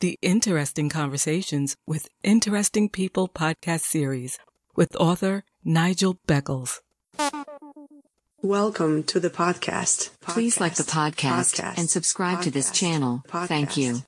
the Interesting Conversations with Interesting People podcast series with author Nigel Beckles. Welcome to the podcast. Please like the podcast, Podcast. and subscribe to this Podcast. channel. Thank you.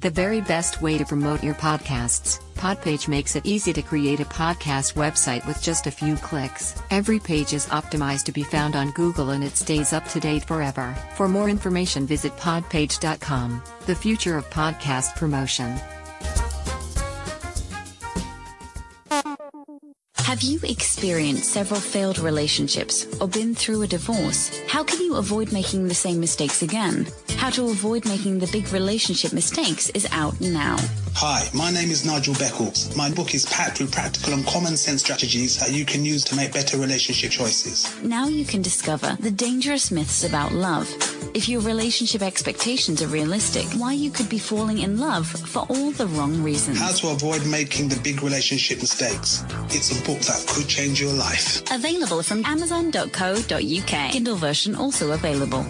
The very best way to promote your podcasts, Podpage makes it easy to create a podcast website with just a few clicks. Every page is optimized to be found on Google and it stays up to date forever. For more information, visit podpage.com. The future of podcast promotion. Have you experienced several failed relationships or been through a divorce? How can you avoid making the same mistakes again? How to avoid making the big relationship mistakes is out now. Hi, my name is Nigel Beckles. My book is packed with practical and common sense strategies that you can use to make better relationship choices. Now you can discover the dangerous myths about love. If your relationship expectations are realistic, why you could be falling in love for all the wrong reasons. How to avoid making the big relationship mistakes. It's a book that could change your life. Available from amazon.co.uk. Kindle version also available.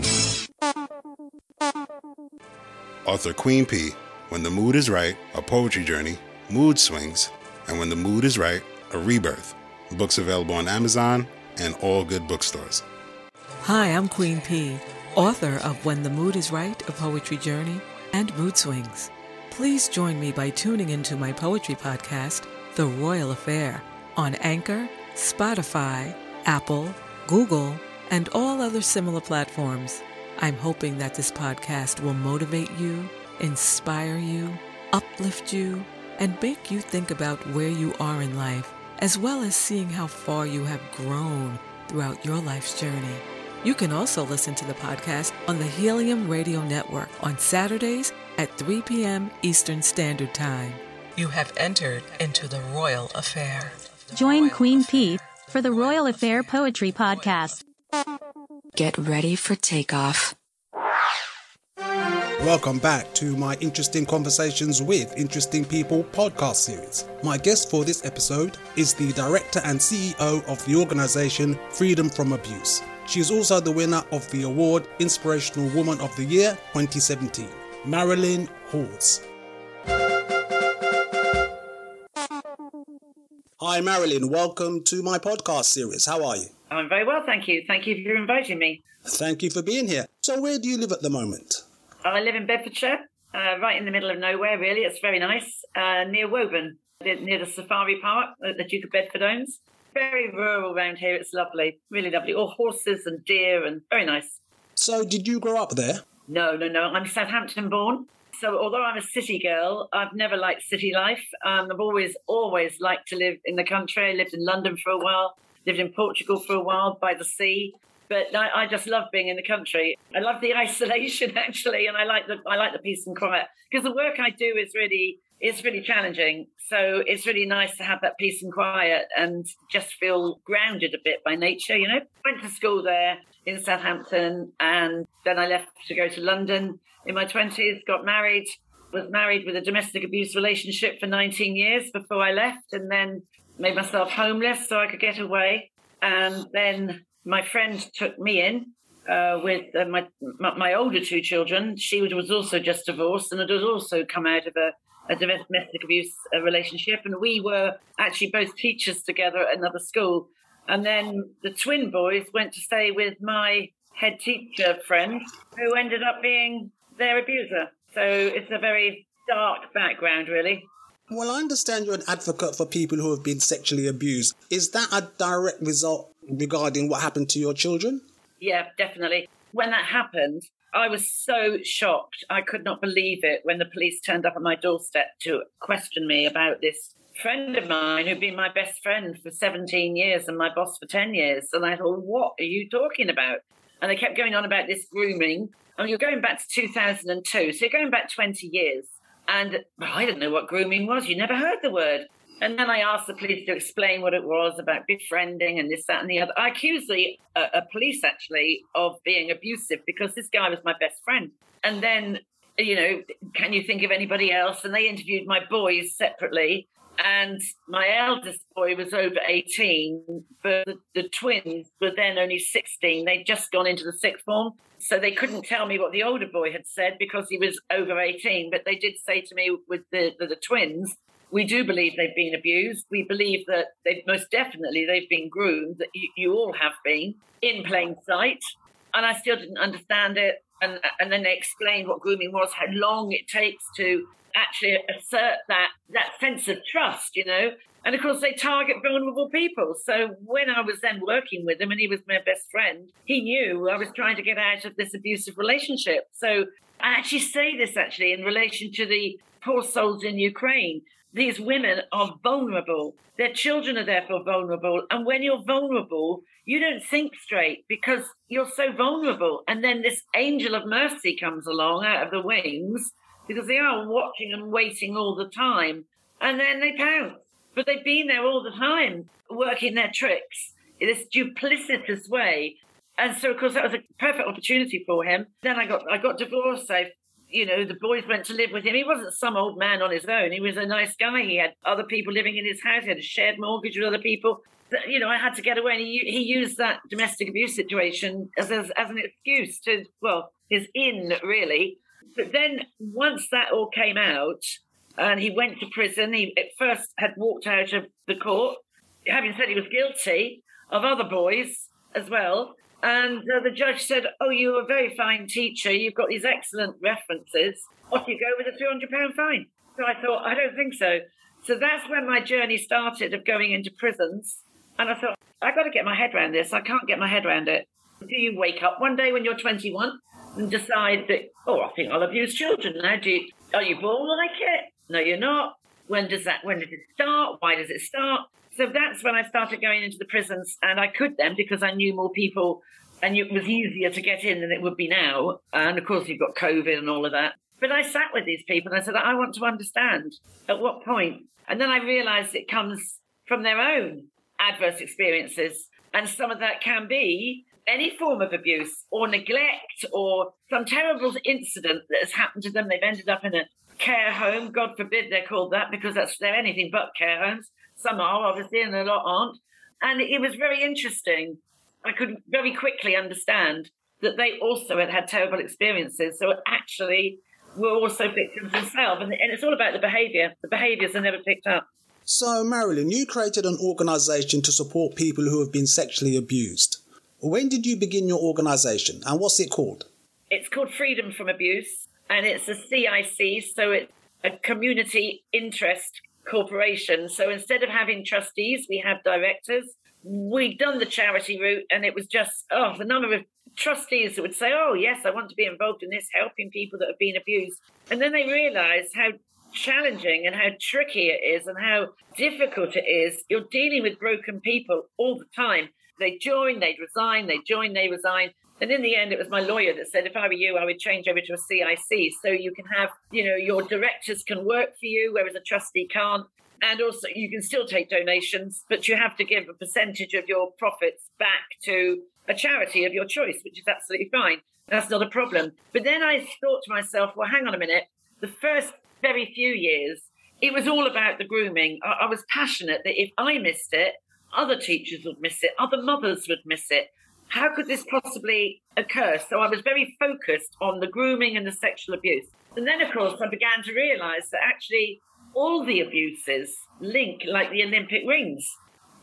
Author Queen P. When the Mood is Right, A Poetry Journey, Mood Swings, and When the Mood is Right, A Rebirth. Books available on Amazon and all good bookstores. Hi, I'm Queen P, author of When the Mood is Right, A Poetry Journey, and Mood Swings. Please join me by tuning into my poetry podcast, The Royal Affair, on Anchor, Spotify, Apple, Google, and all other similar platforms. I'm hoping that this podcast will motivate you, inspire you, uplift you, and make you think about where you are in life, as well as seeing how far you have grown throughout your life's journey. You can also listen to the podcast on the Helium Radio Network on Saturdays at 3 p.m. Eastern Standard Time. You have entered into the Royal Affair. Join Queen P for the Royal Affair Poetry Podcast. Get ready for takeoff. Welcome back to my Interesting Conversations with Interesting People podcast series. My guest for this episode is the director and CEO of the organization Freedom from Abuse. She is also the winner of the award Inspirational Woman of the Year 2017, Marilyn Hawes. Hi, Marilyn. Welcome to my podcast series. How are you? I'm very well, thank you. Thank you for inviting me. Thank you for being here. So, where do you live at the moment? I live in Bedfordshire, uh, right in the middle of nowhere, really. It's very nice, uh, near Woburn, near the safari park that the Duke of Bedford owns. Very rural around here. It's lovely, really lovely. All horses and deer, and very nice. So, did you grow up there? No, no, no. I'm Southampton born. So, although I'm a city girl, I've never liked city life. Um, I've always, always liked to live in the country. I lived in London for a while, lived in Portugal for a while by the sea. But I, I just love being in the country. I love the isolation actually, and I like the I like the peace and quiet because the work I do is really it's really challenging. So it's really nice to have that peace and quiet and just feel grounded a bit by nature. You know, went to school there in Southampton, and then I left to go to London in my twenties. Got married, was married with a domestic abuse relationship for 19 years before I left, and then made myself homeless so I could get away. And then my friend took me in uh, with uh, my, my my older two children. She was also just divorced and it had also come out of a, a domestic abuse uh, relationship, and we were actually both teachers together at another school. And then the twin boys went to stay with my head teacher friend, who ended up being their abuser. So it's a very dark background, really. Well, I understand you're an advocate for people who have been sexually abused. Is that a direct result regarding what happened to your children? Yeah, definitely. When that happened, I was so shocked. I could not believe it when the police turned up at my doorstep to question me about this friend of mine who'd been my best friend for 17 years and my boss for 10 years. And I thought, what are you talking about? And they kept going on about this grooming. And you're going back to 2002. So you're going back 20 years. And well, I didn't know what grooming was. You never heard the word. And then I asked the police to explain what it was about befriending and this, that, and the other. I accused the uh, uh, police actually of being abusive because this guy was my best friend. And then, you know, can you think of anybody else? And they interviewed my boys separately. And my eldest boy was over 18, but the, the, twins were then only 16. They'd just gone into the sixth form. So they couldn't tell me what the older boy had said because he was over 18. But they did say to me with the, the, the twins, we do believe they've been abused. We believe that they've most definitely they've been groomed, that you, you all have been in plain sight. And I still didn't understand it. And, and then they explained what grooming was, how long it takes to actually assert that that sense of trust, you know. And of course, they target vulnerable people. So when I was then working with him, and he was my best friend, he knew I was trying to get out of this abusive relationship. So I actually say this actually in relation to the poor souls in Ukraine. These women are vulnerable. Their children are therefore vulnerable. And when you're vulnerable, you don't think straight because you're so vulnerable. And then this angel of mercy comes along out of the wings because they are watching and waiting all the time. And then they pounce. But they've been there all the time, working their tricks in this duplicitous way. And so, of course, that was a perfect opportunity for him. Then I got I got divorced. I, you know, the boys went to live with him. He wasn't some old man on his own. He was a nice guy. He had other people living in his house. He had a shared mortgage with other people. You know, I had to get away. And he, he used that domestic abuse situation as, as, as an excuse to, well, his in, really, but then once that all came out and he went to prison, he at first had walked out of the court, having said he was guilty of other boys as well. And uh, the judge said, Oh, you're a very fine teacher. You've got these excellent references. Off you go with a £300 fine. So I thought, I don't think so. So that's when my journey started of going into prisons. And I thought, I've got to get my head around this. I can't get my head around it. Do you wake up one day when you're 21 and decide that, oh, I think I'll abuse children now. Do you, are you born like it? No, you're not. When does that? When did it start? Why does it start? So that's when I started going into the prisons, and I could then because I knew more people, and it was easier to get in than it would be now. And of course, you've got COVID and all of that. But I sat with these people and I said, I want to understand at what point. And then I realised it comes from their own adverse experiences, and some of that can be any form of abuse or neglect or some terrible incident that has happened to them. They've ended up in a care home. God forbid they're called that because that's they're anything but care homes. Some are obviously, and a lot aren't. And it was very interesting. I could very quickly understand that they also had had terrible experiences. So actually, were also victims themselves. And, and it's all about the behaviour. The behaviours are never picked up. So, Marilyn, you created an organisation to support people who have been sexually abused. When did you begin your organisation and what's it called? It's called Freedom from Abuse and it's a CIC, so it's a community interest corporation. So instead of having trustees, we have directors. We'd done the charity route and it was just, oh, the number of trustees that would say, oh, yes, I want to be involved in this, helping people that have been abused. And then they realize how challenging and how tricky it is and how difficult it is. You're dealing with broken people all the time. They join, they'd resign, they join, they resign. And in the end, it was my lawyer that said, if I were you, I would change over to a CIC. So you can have, you know, your directors can work for you, whereas a trustee can't. And also, you can still take donations, but you have to give a percentage of your profits back to a charity of your choice, which is absolutely fine. That's not a problem. But then I thought to myself, well, hang on a minute. The first very few years, it was all about the grooming. I, I was passionate that if I missed it, other teachers would miss it, other mothers would miss it. How could this possibly occur? So I was very focused on the grooming and the sexual abuse. And then, of course, I began to realize that actually all the abuses link like the Olympic rings.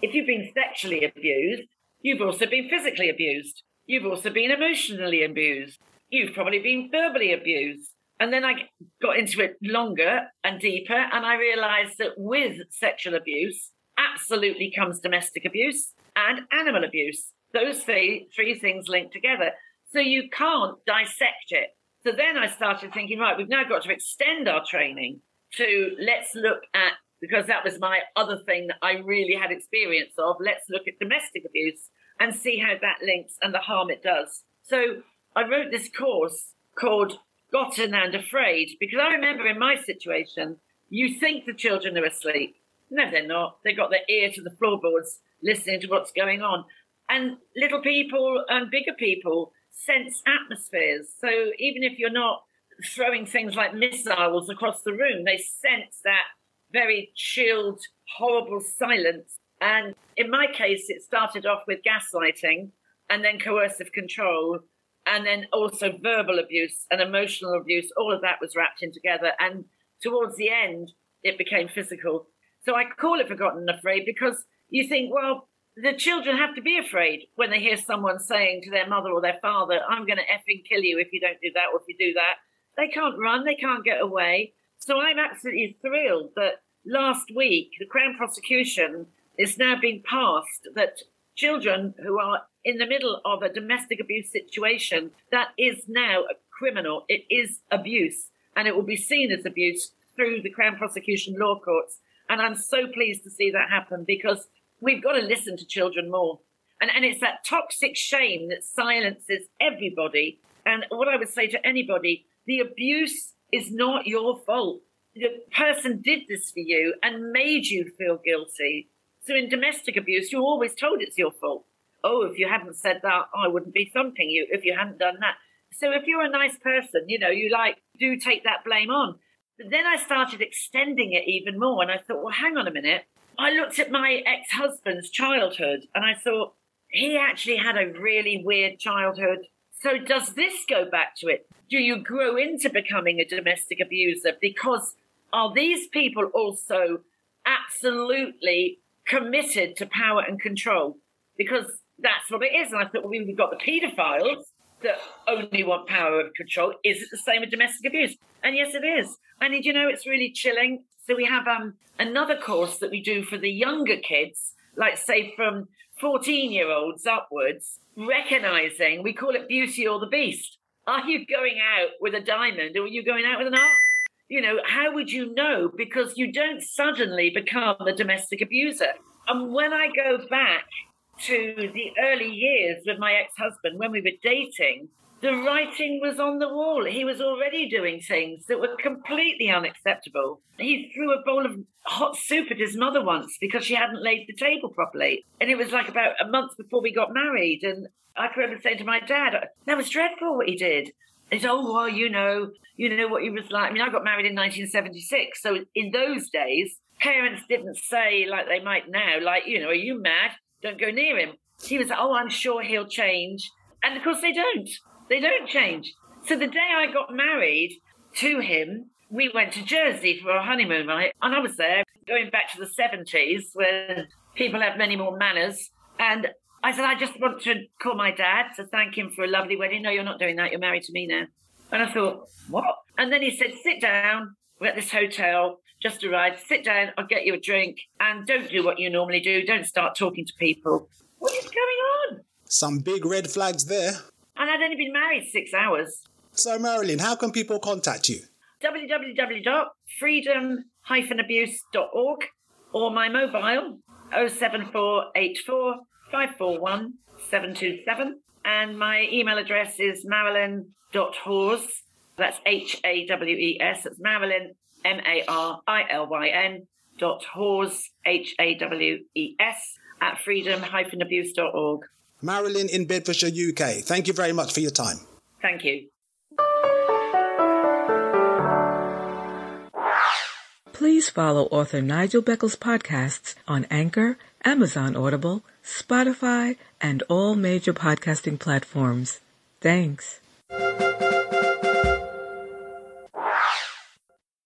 If you've been sexually abused, you've also been physically abused. You've also been emotionally abused. You've probably been verbally abused. And then I got into it longer and deeper, and I realized that with sexual abuse, absolutely comes domestic abuse and animal abuse. Those three, three things link together. So you can't dissect it. So then I started thinking, right, we've now got to extend our training to let's look at, because that was my other thing that I really had experience of, let's look at domestic abuse and see how that links and the harm it does. So I wrote this course called Gotten and Afraid because I remember in my situation, you think the children are asleep. No, they're not. They've got their ear to the floorboards listening to what's going on. And little people and bigger people sense atmospheres. So even if you're not throwing things like missiles across the room, they sense that very chilled, horrible silence. And in my case, it started off with gaslighting and then coercive control and then also verbal abuse and emotional abuse. All of that was wrapped in together. And towards the end, it became physical. So I call it Forgotten and Afraid because you think, well, the children have to be afraid when they hear someone saying to their mother or their father, I'm going to effing kill you if you don't do that or if you do that. They can't run, they can't get away. So I'm absolutely thrilled that last week the Crown prosecution is now being passed that children who are in the middle of a domestic abuse situation, that is now a criminal. It is abuse and it will be seen as abuse through the Crown prosecution law courts. And I'm so pleased to see that happen because we've got to listen to children more. And, and it's that toxic shame that silences everybody. And what I would say to anybody, the abuse is not your fault. The person did this for you and made you feel guilty. So in domestic abuse, you're always told it's your fault. Oh, if you hadn't said that, I wouldn't be thumping you if you hadn't done that. So if you're a nice person, you know, you like do take that blame on. But then I started extending it even more and I thought, well, hang on a minute. I looked at my ex husband's childhood and I thought he actually had a really weird childhood. So, does this go back to it? Do you grow into becoming a domestic abuser? Because are these people also absolutely committed to power and control? Because that's what it is. And I thought, well, we've got the paedophiles that only want power and control. Is it the same with domestic abuse? And yes, it is. And you know, it's really chilling so we have um, another course that we do for the younger kids, like say from 14 year olds upwards, recognizing we call it beauty or the beast. Are you going out with a diamond or are you going out with an arm? You know, how would you know? Because you don't suddenly become a domestic abuser. And when I go back to the early years with my ex husband, when we were dating, the writing was on the wall. He was already doing things that were completely unacceptable. He threw a bowl of hot soup at his mother once because she hadn't laid the table properly. And it was like about a month before we got married. And I remember saying to my dad, that was dreadful what he did. Said, oh, well, you know, you know what he was like. I mean, I got married in 1976. So in those days, parents didn't say like they might now, like, you know, are you mad? Don't go near him. He was, like, oh, I'm sure he'll change. And of course they don't. They don't change. So the day I got married to him, we went to Jersey for our honeymoon, right? And I was there going back to the 70s when people have many more manners. And I said, I just want to call my dad to thank him for a lovely wedding. No, you're not doing that. You're married to me now. And I thought, what? And then he said, sit down. We're at this hotel, just arrived. Sit down. I'll get you a drink. And don't do what you normally do. Don't start talking to people. What is going on? Some big red flags there. And I'd only been married six hours. So, Marilyn, how can people contact you? www.freedom-abuse.org or my mobile 07484 541 727. And my email address is marilyn.hawes. That's H A W E S. That's Marilyn, M A R I L Y N, dot Hawes, H A W E S, at freedom-abuse.org. Marilyn in Bedfordshire, UK. Thank you very much for your time. Thank you. Please follow author Nigel Beckles' podcasts on Anchor, Amazon Audible, Spotify, and all major podcasting platforms. Thanks.